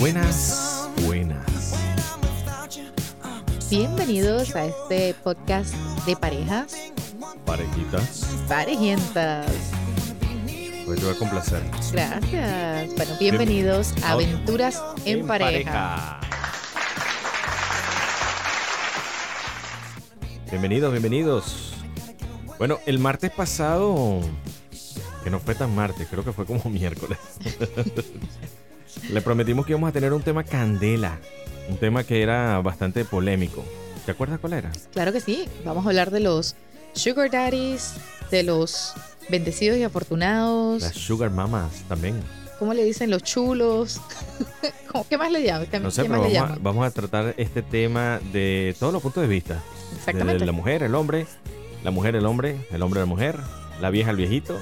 Buenas, buenas. Bienvenidos a este podcast de parejas, Parejitas. parejientas. Hoy te voy a complacer. Gracias. Bueno, bienvenidos a Aventuras en, pareja. Bienvenidos, bienvenidos. Bueno, el martes pasado, que no fue tan martes, creo que fue como miércoles. Le prometimos que íbamos a tener un tema candela, un tema que era bastante polémico. ¿Te acuerdas cuál era? Claro que sí. Vamos a hablar de los sugar daddies, de los bendecidos y afortunados. Las Sugar Mamas también. ¿Cómo le dicen los chulos? ¿Cómo- ¿Qué más le llaman? ¿Qué, No sé, pero vamos a, vamos a tratar este tema de todos los puntos de vista. Exactamente. De la mujer, el hombre, la mujer, el hombre, el hombre, la mujer, la vieja, el viejito,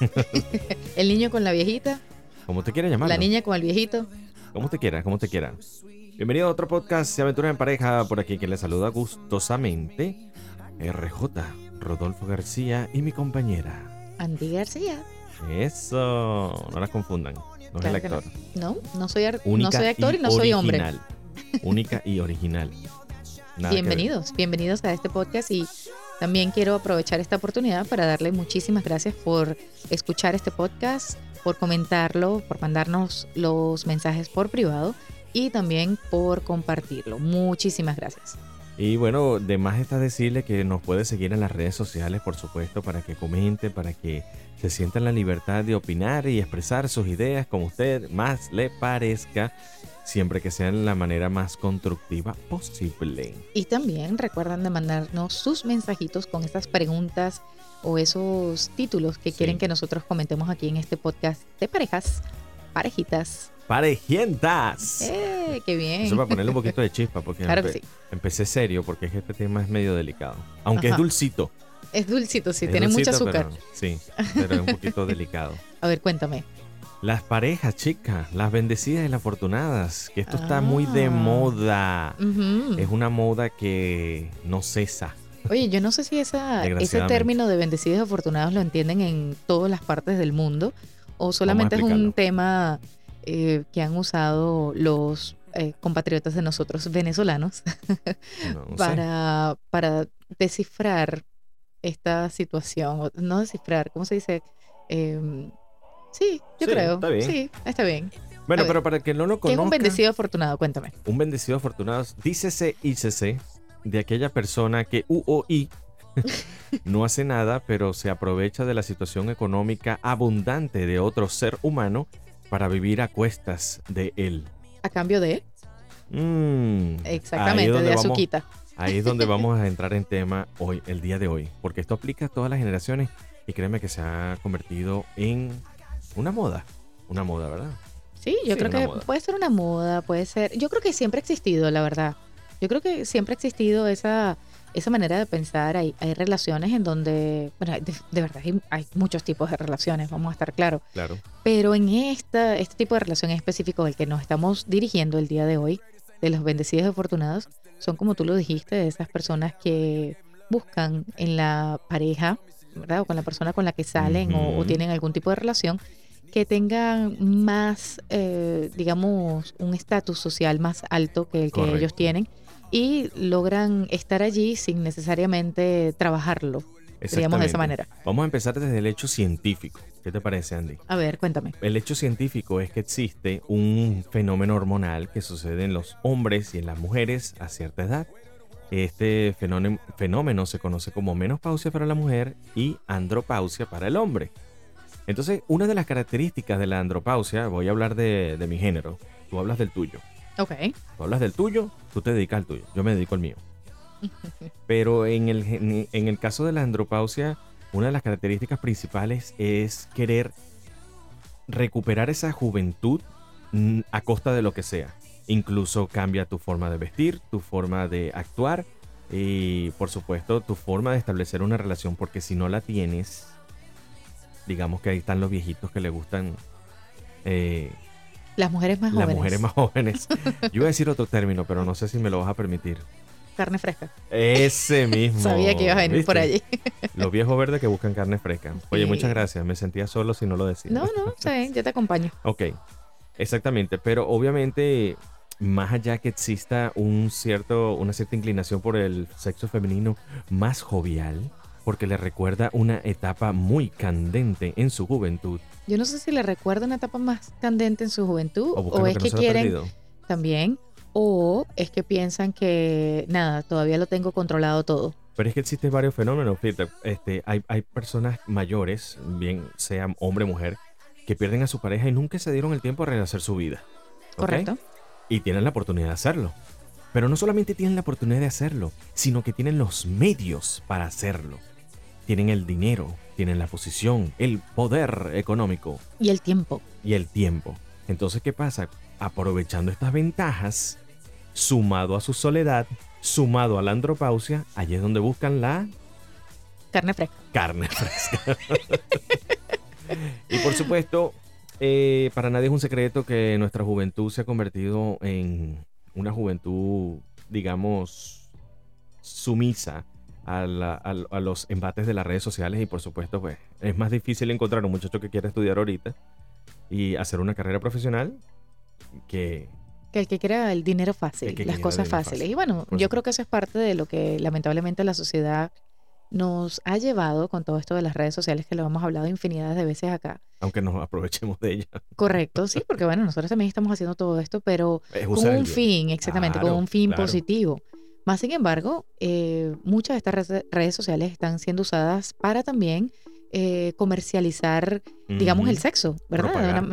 El niño con la viejita, como usted quiera llamarlo. la niña con el viejito. Como usted quiera, como usted quiera. Bienvenido a otro podcast de Aventuras en Pareja. Por aquí quien le saluda gustosamente. RJ, Rodolfo García y mi compañera. Andy García. Eso, no las confundan. No es el Claro que no. actor. No, no soy, no soy actor y no soy hombre. original. Única y original. Nada. Bienvenidos, bienvenidos a este podcast y también quiero aprovechar esta oportunidad para darle muchísimas gracias por escuchar este podcast, por comentarlo, por mandarnos los mensajes por privado y también por compartirlo. Muchísimas gracias. Y bueno, de más está decirle que nos puede seguir en las redes sociales, por supuesto, para que comente, para que se sienta en la libertad de opinar y expresar sus ideas como usted más le parezca, siempre que sea en la manera más constructiva posible. Y también recuerdan de mandarnos sus mensajitos con esas preguntas o esos títulos que Sí. quieren que nosotros comentemos aquí en este podcast de parejas, parejitas. ¡Parejientas! ¡Eh! ¡Qué bien! Eso para ponerle un poquito de chispa, porque Claro que empe- sí. empecé serio, porque es que este tema es medio delicado. Aunque es dulcito. Es dulcito, sí, es tiene mucho dulcito, azúcar. pero- sí, pero es un poquito delicado. A ver, cuéntame. Las parejas, chicas, las bendecidas y las afortunadas, que esto está muy de Ah. moda. Es una moda que no cesa. Oye, yo no sé si esa, ese término de bendecidos y afortunados lo entienden en todas las partes del mundo o solamente es un tema eh, que han usado los eh, compatriotas de nosotros venezolanos No, no sé. para, para descifrar esta situación. o No descifrar, ¿cómo se dice? Em, sí, yo Sí, creo. está bien. Sí, está bien. Bueno, a ver, pero para que no lo ¿Qué es conozca, un bendecido afortunado? Cuéntame. un bendecido afortunado, dícese ícese de aquella persona que UOI no hace nada, pero se aprovecha de la situación económica abundante de otro ser humano para vivir a cuestas de él. A cambio de, Mm, exactamente, de azuquita. Ahí es donde vamos a entrar en tema hoy, el día de hoy, porque esto aplica a todas las generaciones y créeme que se ha convertido en una moda, una moda, ¿verdad? Sí, yo Sí, creo que moda. puede ser una moda, puede ser. Yo creo que siempre ha existido, la verdad. Yo creo que siempre ha existido esa, esa manera de pensar. Hay, hay relaciones en donde, bueno, de, de verdad hay, hay muchos tipos de relaciones, vamos a estar claros. Claro. Pero en esta, este tipo de relación en específico al que nos estamos dirigiendo el día de hoy, de los bendecidos y afortunados, son como tú lo dijiste, esas personas que buscan en la pareja, ¿verdad? O con la persona con la que salen o- tienen algún tipo de relación, que tengan más, eh, digamos, un estatus social más alto que el que Correcto. ellos tienen y logran estar allí sin necesariamente trabajarlo, digamos de esa manera. Vamos a empezar desde el hecho científico. ¿Qué te parece, Andy? A ver, cuéntame. El hecho científico es que existe un fenómeno hormonal que sucede en los hombres y en las mujeres a cierta edad. Este fenómeno, fenómeno se conoce como menopausia para la mujer y andropausia para el hombre. Entonces, una de las características de la andropausia, voy a hablar de, de mi género, tú hablas del tuyo. Ok. Tú hablas del tuyo, tú te dedicas al tuyo, yo me dedico al mío. Pero en el, en el caso de la andropausia, una de las características principales es querer recuperar esa juventud mm, a costa de lo que sea. Incluso cambia tu forma de vestir, tu forma de actuar y por supuesto tu forma de establecer una relación porque si no la tienes, digamos que ahí están los viejitos que le gustan eh, Las mujeres más las jóvenes. mujeres más jóvenes. Yo iba a decir otro término, pero no sé si me lo vas a permitir. Carne fresca. Ese mismo. Sabía que ibas a venir por allí. Los viejos verdes que buscan carne fresca. Oye, Sí. muchas gracias. Me sentía solo si no lo decía. No, no, está bien, yo te acompaño. Ok. Exactamente, pero obviamente más allá que exista un cierto, una cierta inclinación por el sexo femenino más jovial, porque le recuerda una etapa muy candente en su juventud. Yo no sé si le recuerda una etapa más candente en su juventud o, es que, quieren también o es que piensan que nada, todavía lo tengo controlado todo. Pero es que existen varios fenómenos. Este, hay, hay personas mayores, bien sea hombre o mujer, que pierden a su pareja y nunca se dieron el tiempo a rehacer su vida. Correcto. Y tienen la oportunidad de hacerlo. Pero no solamente tienen la oportunidad de hacerlo, sino que tienen los medios para hacerlo. Tienen el dinero, tienen la posición, el poder económico. Y el tiempo. Y el tiempo. Entonces, ¿qué pasa? Aprovechando estas ventajas, sumado a su soledad, sumado a la andropausia, allí es donde buscan la... Carne fresca. Carne fresca. y por supuesto, eh, para nadie es un secreto que nuestra juventud se ha convertido en una juventud, digamos, sumisa a, a, los embates de las redes sociales y por supuesto, pues es más difícil encontrar un muchacho que quiera estudiar ahorita y hacer una carrera profesional que que el que quiera el dinero fácil, las cosas fáciles. Y bueno, yo creo que eso es parte de lo que lamentablemente la sociedad nos ha llevado con todo esto de las redes sociales que lo hemos hablado infinidad de veces acá. Aunque nos aprovechemos de ella. Correcto, sí, porque bueno, nosotros también estamos haciendo todo esto, pero con un fin, exactamente, con un fin positivo. Más sin embargo, eh, muchas de estas redes sociales están siendo usadas para también eh, comercializar, digamos, el sexo, ¿verdad?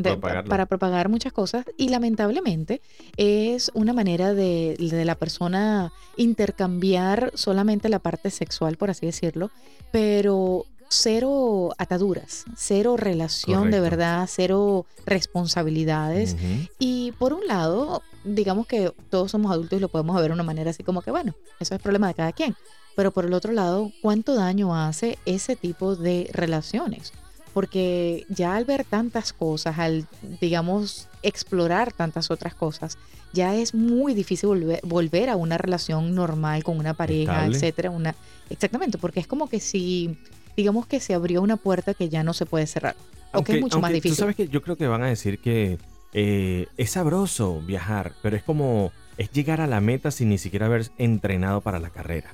para propagar muchas cosas. Y lamentablemente es una manera de, la persona intercambiar solamente la parte sexual, por así decirlo, pero cero ataduras, cero relación de verdad, cero responsabilidades. Y por un lado, digamos que todos somos adultos y lo podemos ver de una manera así como que, bueno, eso es problema de cada quien. Pero por el otro lado, ¿cuánto daño hace ese tipo de relaciones? Porque ya al ver tantas cosas, al, digamos, explorar tantas otras cosas, ya es muy difícil volver, a una relación normal con una pareja, etcétera. Una, exactamente, porque es como que si, digamos que se abrió una puerta que ya no se puede cerrar. o que es mucho más difícil. Tú sabes que yo creo que van a decir que eh, es sabroso viajar, pero es como es llegar a la meta sin ni siquiera haber entrenado para la carrera.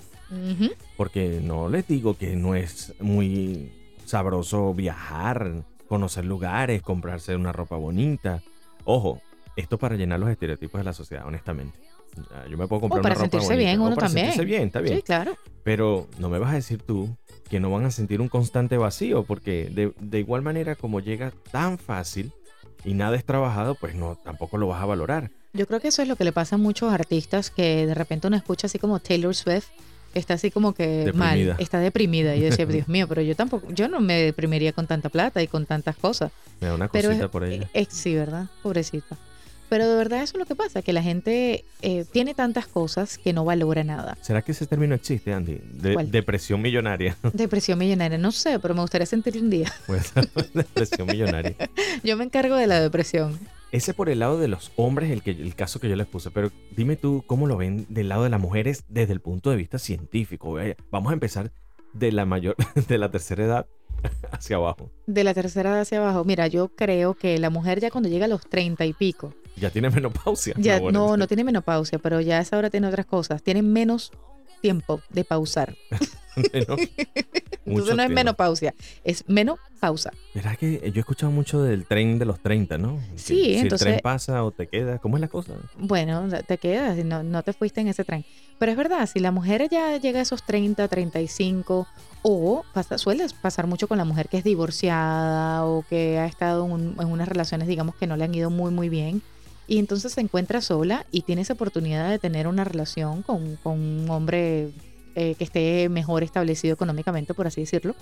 Porque no les digo que no es muy sabroso viajar, conocer lugares, comprarse una ropa bonita. Ojo, esto para llenar los estereotipos de la sociedad, honestamente. Yo me puedo comprar para una ropa sentirse bien, uno para también. sentirse bien, está bien. Sí, claro. Pero no me vas a decir tú que no van a sentir un constante vacío, porque de, de igual manera como llega tan fácil y nada es trabajado, pues no, tampoco lo vas a valorar. Yo creo que eso es lo que le pasa a muchos artistas que de repente uno escucha así como Taylor Swift está así como que mal, está deprimida. Y yo decía, Dios mío, pero yo tampoco, yo no me deprimiría con tanta plata y con tantas cosas. Me da una cosita por ella. Eh, sí, ¿verdad? Pobrecita. Pero de verdad eso es lo que pasa, que la gente eh, tiene tantas cosas que no valora nada. ¿Será que ese término existe, Andy? depresión millonaria. Depresión millonaria, no sé, pero me gustaría sentir un día. Pues, depresión millonaria. Yo me encargo de la depresión. Ese por el lado de los hombres, el, que, el caso que yo les puse, pero dime tú cómo lo ven del lado de las mujeres desde el punto de vista científico. Vamos a empezar de la mayor, de la tercera edad hacia abajo. De la tercera edad hacia abajo. Mira, yo creo que la mujer ya cuando llega a los treinta y pico. Ya tiene menopausia. Ya, no, no tiene menopausia, pero ya a esa hora tiene otras cosas. Tiene menos tiempo de pausar. Entonces no es menopausia, es menopausa. ¿Verdad que yo he escuchado mucho del tren de los 30, ¿no? Sí, si entonces... el tren pasa o te quedas, ¿cómo es la cosa? Bueno, te quedas, no, no te fuiste en ese tren. Pero es verdad, si la mujer ya llega a esos 30, 35, o pasa, suele pasar mucho con la mujer que es divorciada o que ha estado en, en unas relaciones, digamos, que no le han ido muy, muy bien y entonces se encuentra sola y tiene esa oportunidad de tener una relación con, un hombre eh, que esté mejor establecido económicamente, por así decirlo.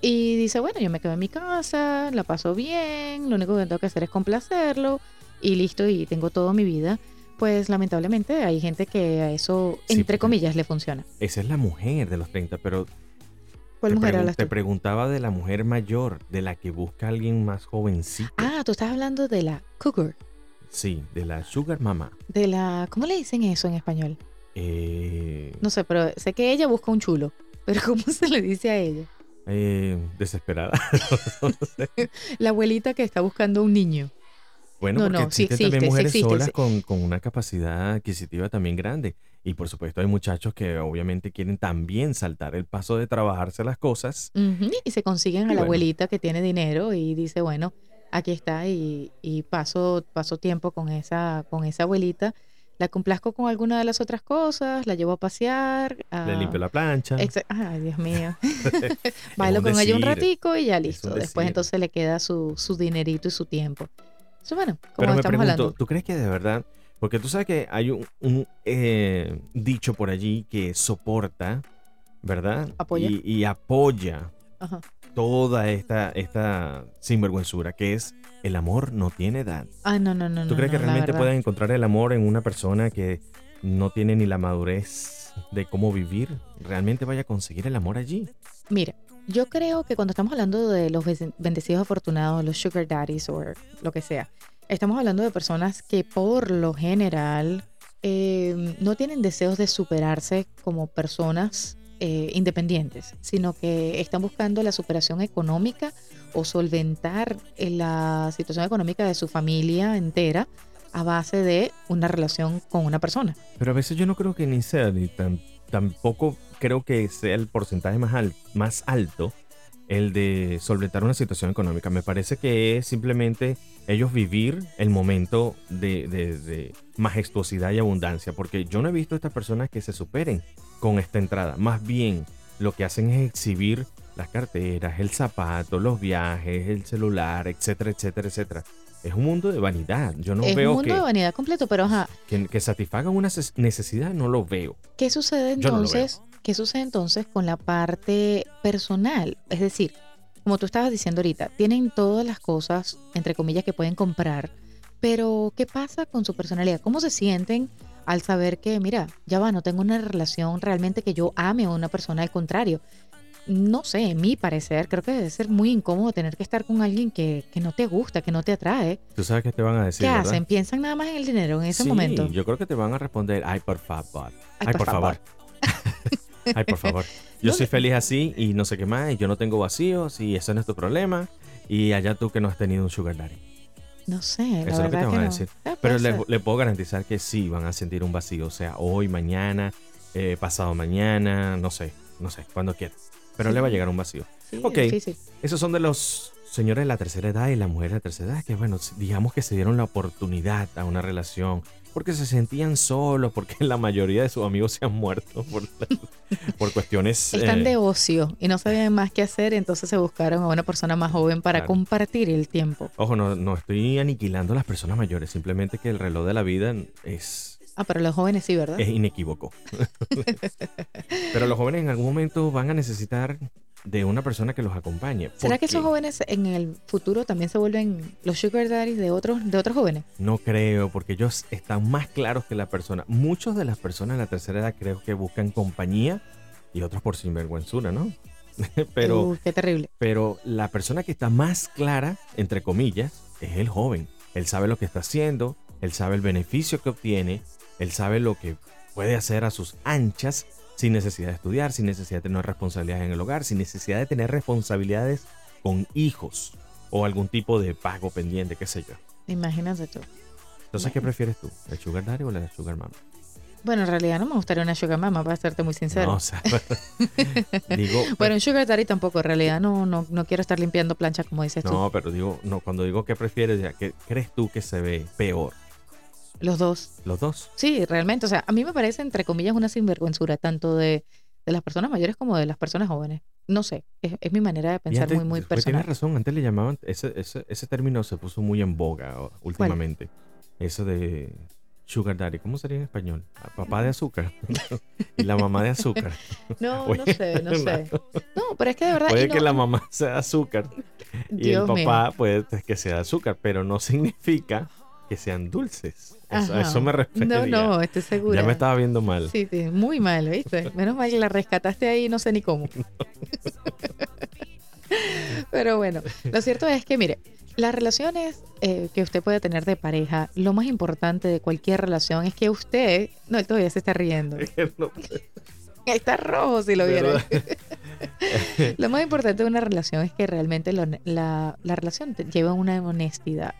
Y dice, bueno, yo me quedo en mi casa, la paso bien, lo único que tengo que hacer es complacerlo y listo, y tengo toda mi vida. Pues lamentablemente hay gente que a eso, entre comillas, le funciona. Esa es la mujer de los 30, pero ¿Cuál te mujer Te preguntaba de la mujer mayor, de la que busca a alguien más jovencito. Ah, tú estás hablando de la cougar. Sí, de la Sugar Mama. De la. ¿Cómo le dicen eso en español? Eh... No sé, pero sé que ella busca un chulo. Pero ¿cómo se le dice a ella? Eh, desesperada. La abuelita que está buscando un niño. Bueno, No, porque no, sí existen existe, también sí mujeres existe, solas sí. con, con una capacidad adquisitiva también grande. Y por supuesto hay muchachos que obviamente quieren también saltar el paso de trabajarse las cosas. Y se consiguen a la bueno. abuelita que tiene dinero y dice, bueno, aquí está y, y paso, paso tiempo con esa, con esa abuelita. La complazco con alguna de las otras cosas, la llevo a pasear. Le limpio la plancha. Ay, Dios mío. Bailo con ella un ratico y ya listo. Después entonces le queda su, su dinerito y su tiempo. Eso bueno, como Pero me estamos pregunto, hablando. ¿tú crees que de verdad? Porque tú sabes que hay un, un, eh, dicho por allí que soporta, ¿verdad? Apoya. Y, y apoya Ajá. toda esta, esta sinvergüenzura, que es el amor no tiene edad. Ah, no, no, no. ¿Tú no, crees no, que realmente pueden encontrar el amor en una persona que no tiene ni la madurez de cómo vivir? ¿Realmente vaya a conseguir el amor allí? Mira, yo creo que cuando estamos hablando de los bendecidos afortunados, los sugar daddies o lo que sea, estamos hablando de personas que por lo general eh, no tienen deseos de superarse como personas eh, independientes, sino que están buscando la superación económica o solventar eh, la situación económica de su familia entera a base de una relación con una persona. Pero a veces yo no creo que ni sea, ni tan, tampoco creo que sea el porcentaje más, al- más alto el de solventar una situación económica. Me parece que es simplemente ellos vivir el momento de, majestuosidad y abundancia, porque yo no he visto estas personas que se superen con esta entrada. Más bien, lo que hacen es exhibir las carteras, el zapato, los viajes, el celular, etcétera, etcétera, etcétera. Es un mundo de vanidad. Yo no es un veo mundo que, de vanidad completo, pero ajá, que, que satisfagan una necesidad, no lo veo. ¿Qué sucede no entonces? ¿Qué sucede entonces con la parte personal? Es decir, como tú estabas diciendo ahorita, tienen todas las cosas, entre comillas, que pueden comprar, pero ¿qué pasa con su personalidad? ¿Cómo se sienten al saber que, mira, ya va, no tengo una relación realmente que yo ame a una persona? Al contrario, no sé, en mi parecer, creo que debe ser muy incómodo tener que estar con alguien que, que no te gusta, que no te atrae. Tú sabes que te van a decir, ¿Qué ¿verdad? hacen? ¿Piensan nada más en el dinero en ese sí, momento? yo creo que te van a responder, ay, por favor. Ay, Ay, por por favor. ay, por favor. Yo No, soy feliz así y no sé qué más, y yo no tengo vacíos, y ese no es tu problema, y allá tú que no has tenido un sugar daddy. No sé, la Eso es lo que te van a decir. Ah, Pero le, puedo garantizar que sí van a sentir un vacío, o sea, hoy, mañana, eh, pasado mañana, no sé, no sé, cuando quieran. Pero Sí. le va a llegar un vacío. Sí, Ok. difícil. Esos son de los señores de la tercera edad y la mujer de la tercera edad que, bueno, digamos que se dieron la oportunidad a una relación porque se sentían solos, porque la mayoría de sus amigos se han muerto por, por cuestiones... Están eh, de ocio y no sabían más qué hacer, entonces se buscaron a una persona más joven para Claro. compartir el tiempo. Ojo, no, no estoy aniquilando a las personas mayores, simplemente que el reloj de la vida es, Ah, pero los jóvenes sí, ¿verdad? es inequívoco. Pero los jóvenes en algún momento van a necesitar de una persona que los acompañe. ¿Será que esos jóvenes en el futuro también se vuelven los sugar daddies de otros, de otros jóvenes? No creo, porque ellos están más claros que la persona. Muchos de las personas de la tercera edad creo que buscan compañía y otros por sinvergüenzura, ¿no? pero, Uy, qué terrible. pero la persona que está más clara, entre comillas, es el joven. Él sabe lo que está haciendo, él sabe el beneficio que obtiene, él sabe lo que puede hacer a sus anchas sin necesidad de estudiar, sin necesidad de tener responsabilidades en el hogar, sin necesidad de tener responsabilidades con hijos o algún tipo de pago pendiente, qué sé yo. Imagínate tú. Entonces, ¿qué prefieres tú? ¿El sugar daddy o la sugar mama? Bueno, en realidad no me gustaría una sugar mama, para serte muy sincero. No, o sea, digo, bueno, un sugar daddy tampoco, en realidad no, no, no quiero estar limpiando plancha como dices tú. no, pero digo, no, cuando digo qué prefieres, ya, ¿qué crees tú que se ve peor? Los dos. Los dos. Sí, realmente. O sea, a mí me parece, entre comillas, una sinvergüenzura, tanto de, de las personas mayores como de las personas jóvenes. No sé, es, es mi manera de pensar antes- muy, muy pues, Tienes personal. razón, antes le llamaban, ese, ese, ese término se puso muy en boga últimamente. Eso de sugar daddy, ¿cómo sería en español? Ah, Papá de azúcar y la mamá de azúcar. No, no sé, no sé. No, pero es que de verdad. Puede no- que la mamá sea azúcar y Dios el mío. papá puede que sea azúcar, pero no significa que sean dulces. Eso, me refería. No, no, estoy segura. Ya me estaba viendo mal. Sí, sí, muy mal, ¿viste? Menos mal que la rescataste ahí, no sé ni cómo. Pero bueno, lo cierto es que, mire, las relaciones eh, que usted puede tener de pareja, lo más importante de cualquier relación es que usted, no, él todavía se está riendo, está rojo si lo vieran. Lo más importante de una relación es que realmente lo- la, la relación lleva una honestidad.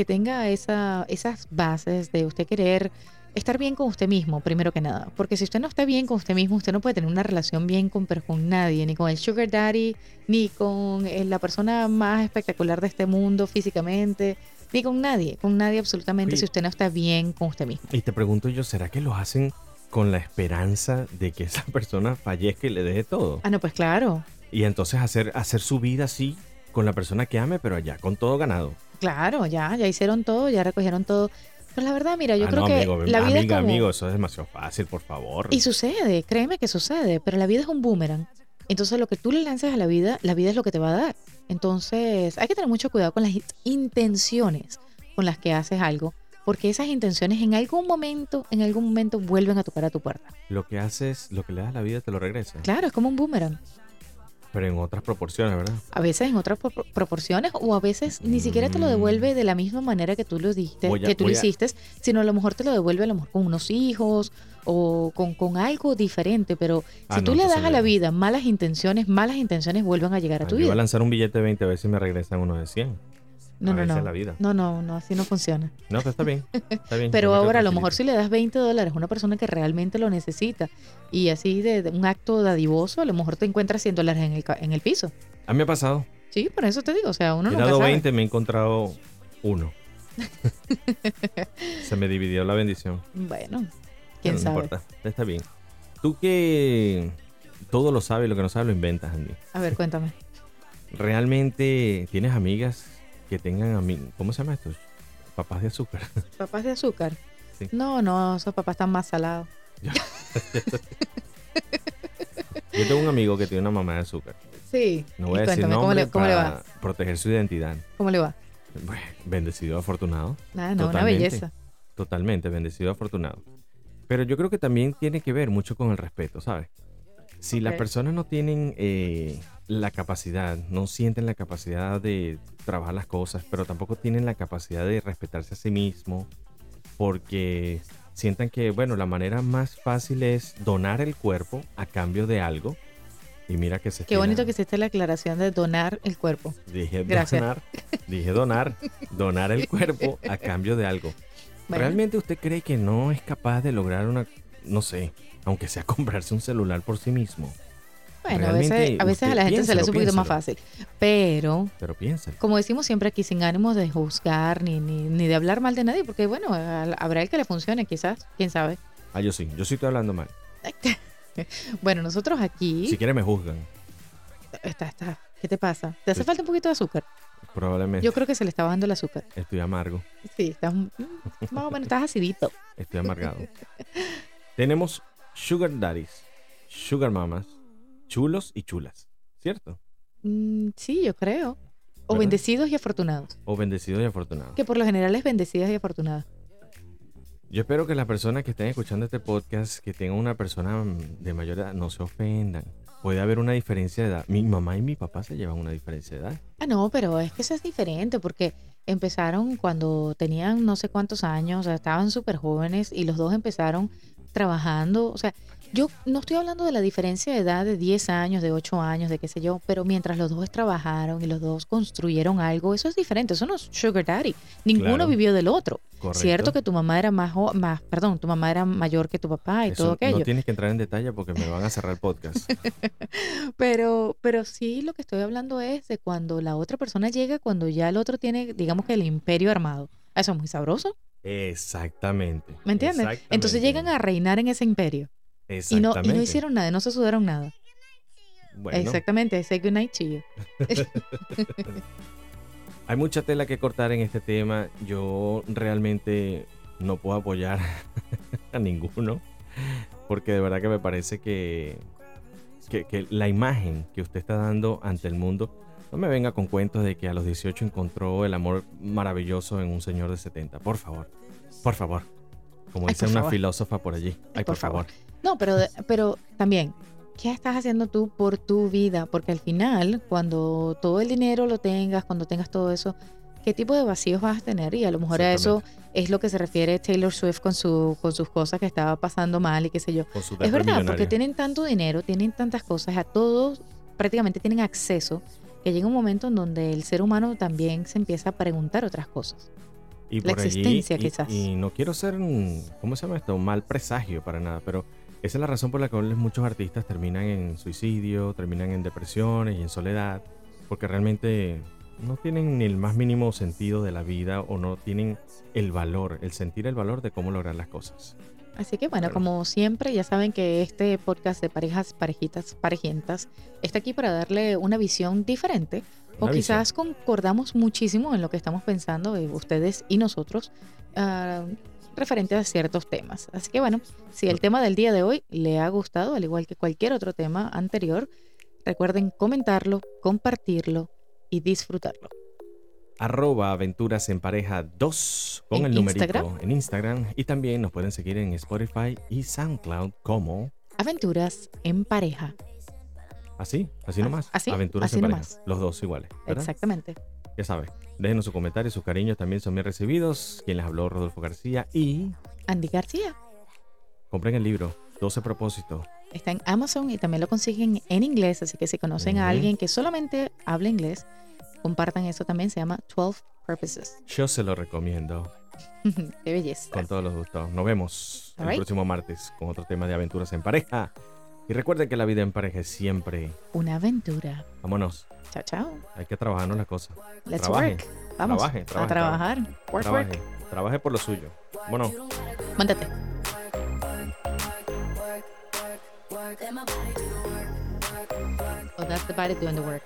Que tenga esa, esas bases de usted querer estar bien con usted mismo, primero que nada. Porque si usted no está bien con usted mismo, usted no puede tener una relación bien con, con nadie, ni con el sugar daddy, ni con eh, la persona más espectacular de este mundo físicamente, ni con nadie, con nadie absolutamente, si usted no está bien con usted mismo. Y te pregunto yo, ¿será que lo hacen con la esperanza de que esa persona fallezca y le deje todo? Ah, no, pues claro, Y entonces hacer, hacer su vida así con la persona que ame, pero allá, con todo ganado. Claro, ya, ya hicieron todo, ya recogieron todo. Pero la verdad, mira, yo Ah, creo no, que amigo, la vida es como... amigo, eso es demasiado fácil, por favor. Y sucede, créeme que sucede, pero la vida es un boomerang. Entonces lo que tú le lances a la vida, la vida es lo que te va a dar. Entonces hay que tener mucho cuidado con las intenciones con las que haces algo, porque esas intenciones en algún momento, en algún momento vuelven a tocar a tu puerta. Lo que haces, lo que le das a la vida te lo regresa. Claro, es como un boomerang. Pero en otras proporciones, ¿verdad? A veces en otras pro- proporciones o a veces ni siquiera te lo Mm. devuelve de la misma manera que tú lo a- que tú lo a- hiciste, sino a lo mejor te lo devuelve a lo mejor con unos hijos o con, con algo diferente, pero Ah, si no, tú le das a la vida malas intenciones, malas intenciones vuelven a llegar a Ah, tu yo voy a vida. lanzar un billete de 20 a ver si me regresan unos de 100. No, a no, veces no. la vida. No, no, no, así no funciona. No, pero está bien. Está bien. Pero ahora a lo mejor si le das 20 dólares a una persona que realmente lo necesita y así de, de un acto dadivoso, a lo mejor te encuentras 100 dólares en el, en el piso. A mí me ha pasado. Sí, por eso te digo, o sea, uno He nunca dado sabe. 20, me he encontrado uno. Se me dividió la bendición. Bueno, quién no, sabe. importa, está bien. Tú que todo lo sabes lo que no sabes lo inventas, Andy. A ver, cuéntame. ¿Realmente tienes amigas que tengan amigos? ¿Cómo se llama esto? Papás de azúcar. ¿Papás de azúcar? Sí. No, no, esos papás están más salados. Yo tengo un amigo que tiene una mamá de azúcar. Sí. No voy a decir cuéntame, ¿cómo nombre le, cómo le para va? proteger su identidad. ¿Cómo le va? Bueno, bendecido, afortunado. Nada, no, una belleza. Totalmente, bendecido, afortunado. Pero yo creo que también tiene que ver mucho con el respeto, ¿sabes? Si las personas no tienen eh, la capacidad, no sienten la capacidad de trabajar las cosas, pero tampoco tienen la capacidad de respetarse a sí mismo, porque sientan que, bueno, la manera más fácil es donar el cuerpo a cambio de algo. Y mira que se Qué bonito que hiciste la aclaración de donar el cuerpo. Dije Gracias. donar, dije donar, donar el cuerpo a cambio de algo. Bueno, ¿Realmente usted cree que no es capaz de lograr una, no sé, aunque sea comprarse un celular por sí mismo? bueno a veces, a veces a la gente se le hace un poquito más fácil. Pero Pero piénsalo. como decimos siempre aquí, sin ánimos de juzgar ni, ni, ni de hablar mal de nadie, porque bueno, habrá el que le funcione, quizás, quién sabe. Ah, yo sí, yo sí estoy hablando mal. Bueno, nosotros aquí, Si quiere me juzgan, está, está, ¿qué te pasa? ¿Te hace Sí. falta un poquito de azúcar? probablemente. Yo creo que se le está bajando el azúcar. Estoy amargo, Sí, estás, mm, más o menos estás acidito. estoy amargado. Tenemos sugar daddies, sugar mamas, chulos y chulas, ¿cierto? Mm, sí, yo creo. O ¿Verdad? bendecidos y afortunados. O bendecidos y afortunados. Que por lo general es bendecidas y afortunadas. Yo espero que las personas que estén escuchando este podcast, que tengan una persona mm, de mayor edad, no se ofendan. Puede haber una diferencia de edad. Mi mamá y mi papá se llevan una diferencia de edad. Ah, no, pero es que eso es diferente porque empezaron cuando tenían no sé cuántos años, o sea, estaban súper jóvenes y los dos empezaron trabajando. O sea, yo no estoy hablando de la diferencia de edad de 10 años, de 8 años, de qué sé yo, pero mientras los dos trabajaron y los dos construyeron algo, eso es diferente. Eso no es sugar daddy. Ninguno Claro. vivió del otro. Correcto. Cierto que tu mamá era más, más, perdón, tu mamá era mayor que tu papá y Eso todo aquello. No tienes que entrar en detalle porque me van a cerrar el podcast. Pero, pero sí lo que estoy hablando es de cuando la otra persona llega, cuando ya el otro tiene, digamos que el imperio armado. Eso es muy sabroso, Exactamente. ¿me entiendes? Entonces llegan a reinar en ese imperio y no, y Exactamente. no hicieron nada, no se sudaron nada. Bueno, Exactamente, say goodnight to you. hay mucha tela que cortar en este tema. Yo realmente no puedo apoyar a ninguno. Porque de verdad que me parece que, que, que la imagen que usted está dando ante el mundo, no me venga con cuentos de que a los 18 encontró el amor maravilloso en un señor de 70. Por favor, por favor. Como Ay, dice por una favor. filósofa por allí. Ay, por, favor. No, pero, pero también, ¿qué estás haciendo tú por tu vida? Porque al final, cuando todo el dinero lo tengas, cuando tengas todo eso, ¿qué tipo de vacíos vas a tener? Y a lo mejor a eso es lo que se refiere Taylor Swift con, su, con sus cosas que estaba pasando mal y qué sé yo. Es verdad, porque millonario. tienen tanto dinero, tienen tantas cosas, a todos prácticamente tienen acceso, que llega un momento en donde el ser humano también se empieza a preguntar otras cosas. Y La por allí- existencia, y- quizás. Y, no quiero ser, ¿cómo se llama esto? Un mal presagio para nada, pero esa es la razón por la cual muchos artistas terminan en suicidio, terminan en depresiones y en soledad, porque realmente no tienen ni el más mínimo sentido de la vida o no tienen el valor, el sentir el valor de cómo lograr las cosas. Así que bueno, como siempre, ya saben que este podcast de parejas, parejitas, parejientas está aquí para darle una visión diferente. O visión. quizás concordamos muchísimo en lo que estamos pensando, eh, ustedes y nosotros, ah, referente a ciertos temas. Así que bueno, si el tema del día de hoy le ha gustado, al igual que cualquier otro tema anterior, recuerden comentarlo, compartirlo y disfrutarlo. Arroba aventuras en pareja 2 con el numerito Instagram. en Instagram y también nos pueden seguir en Spotify y SoundCloud como Aventuras en pareja. así, así nomás, así, aventuras así en pareja, nomás. los dos iguales, ¿verdad? Exactamente. Ya saben, déjenos sus comentarios, sus cariños también son bien recibidos. Quien les habló, Rodolfo García y Andy García. compren el libro 12 propósitos. Está en Amazon y también lo consiguen en inglés, así que si conocen a alguien que solamente habla inglés, compartan eso también, se llama 12 Purposes. Yo se lo recomiendo Qué belleza. con todos los gustos. Nos vemos el Alright. próximo martes con otro tema de aventuras en pareja. Y recuerden que la vida en pareja es siempre. Una aventura. Vámonos, Chao, chao. hay que trabajarnos las cosas. Let's Trabaje, work. Vamos trabaje, a trabaje, trabajar. Work, Trabaje, work. trabaje por lo suyo. Vámonos. Mándate. Oh, that's the body doing the work.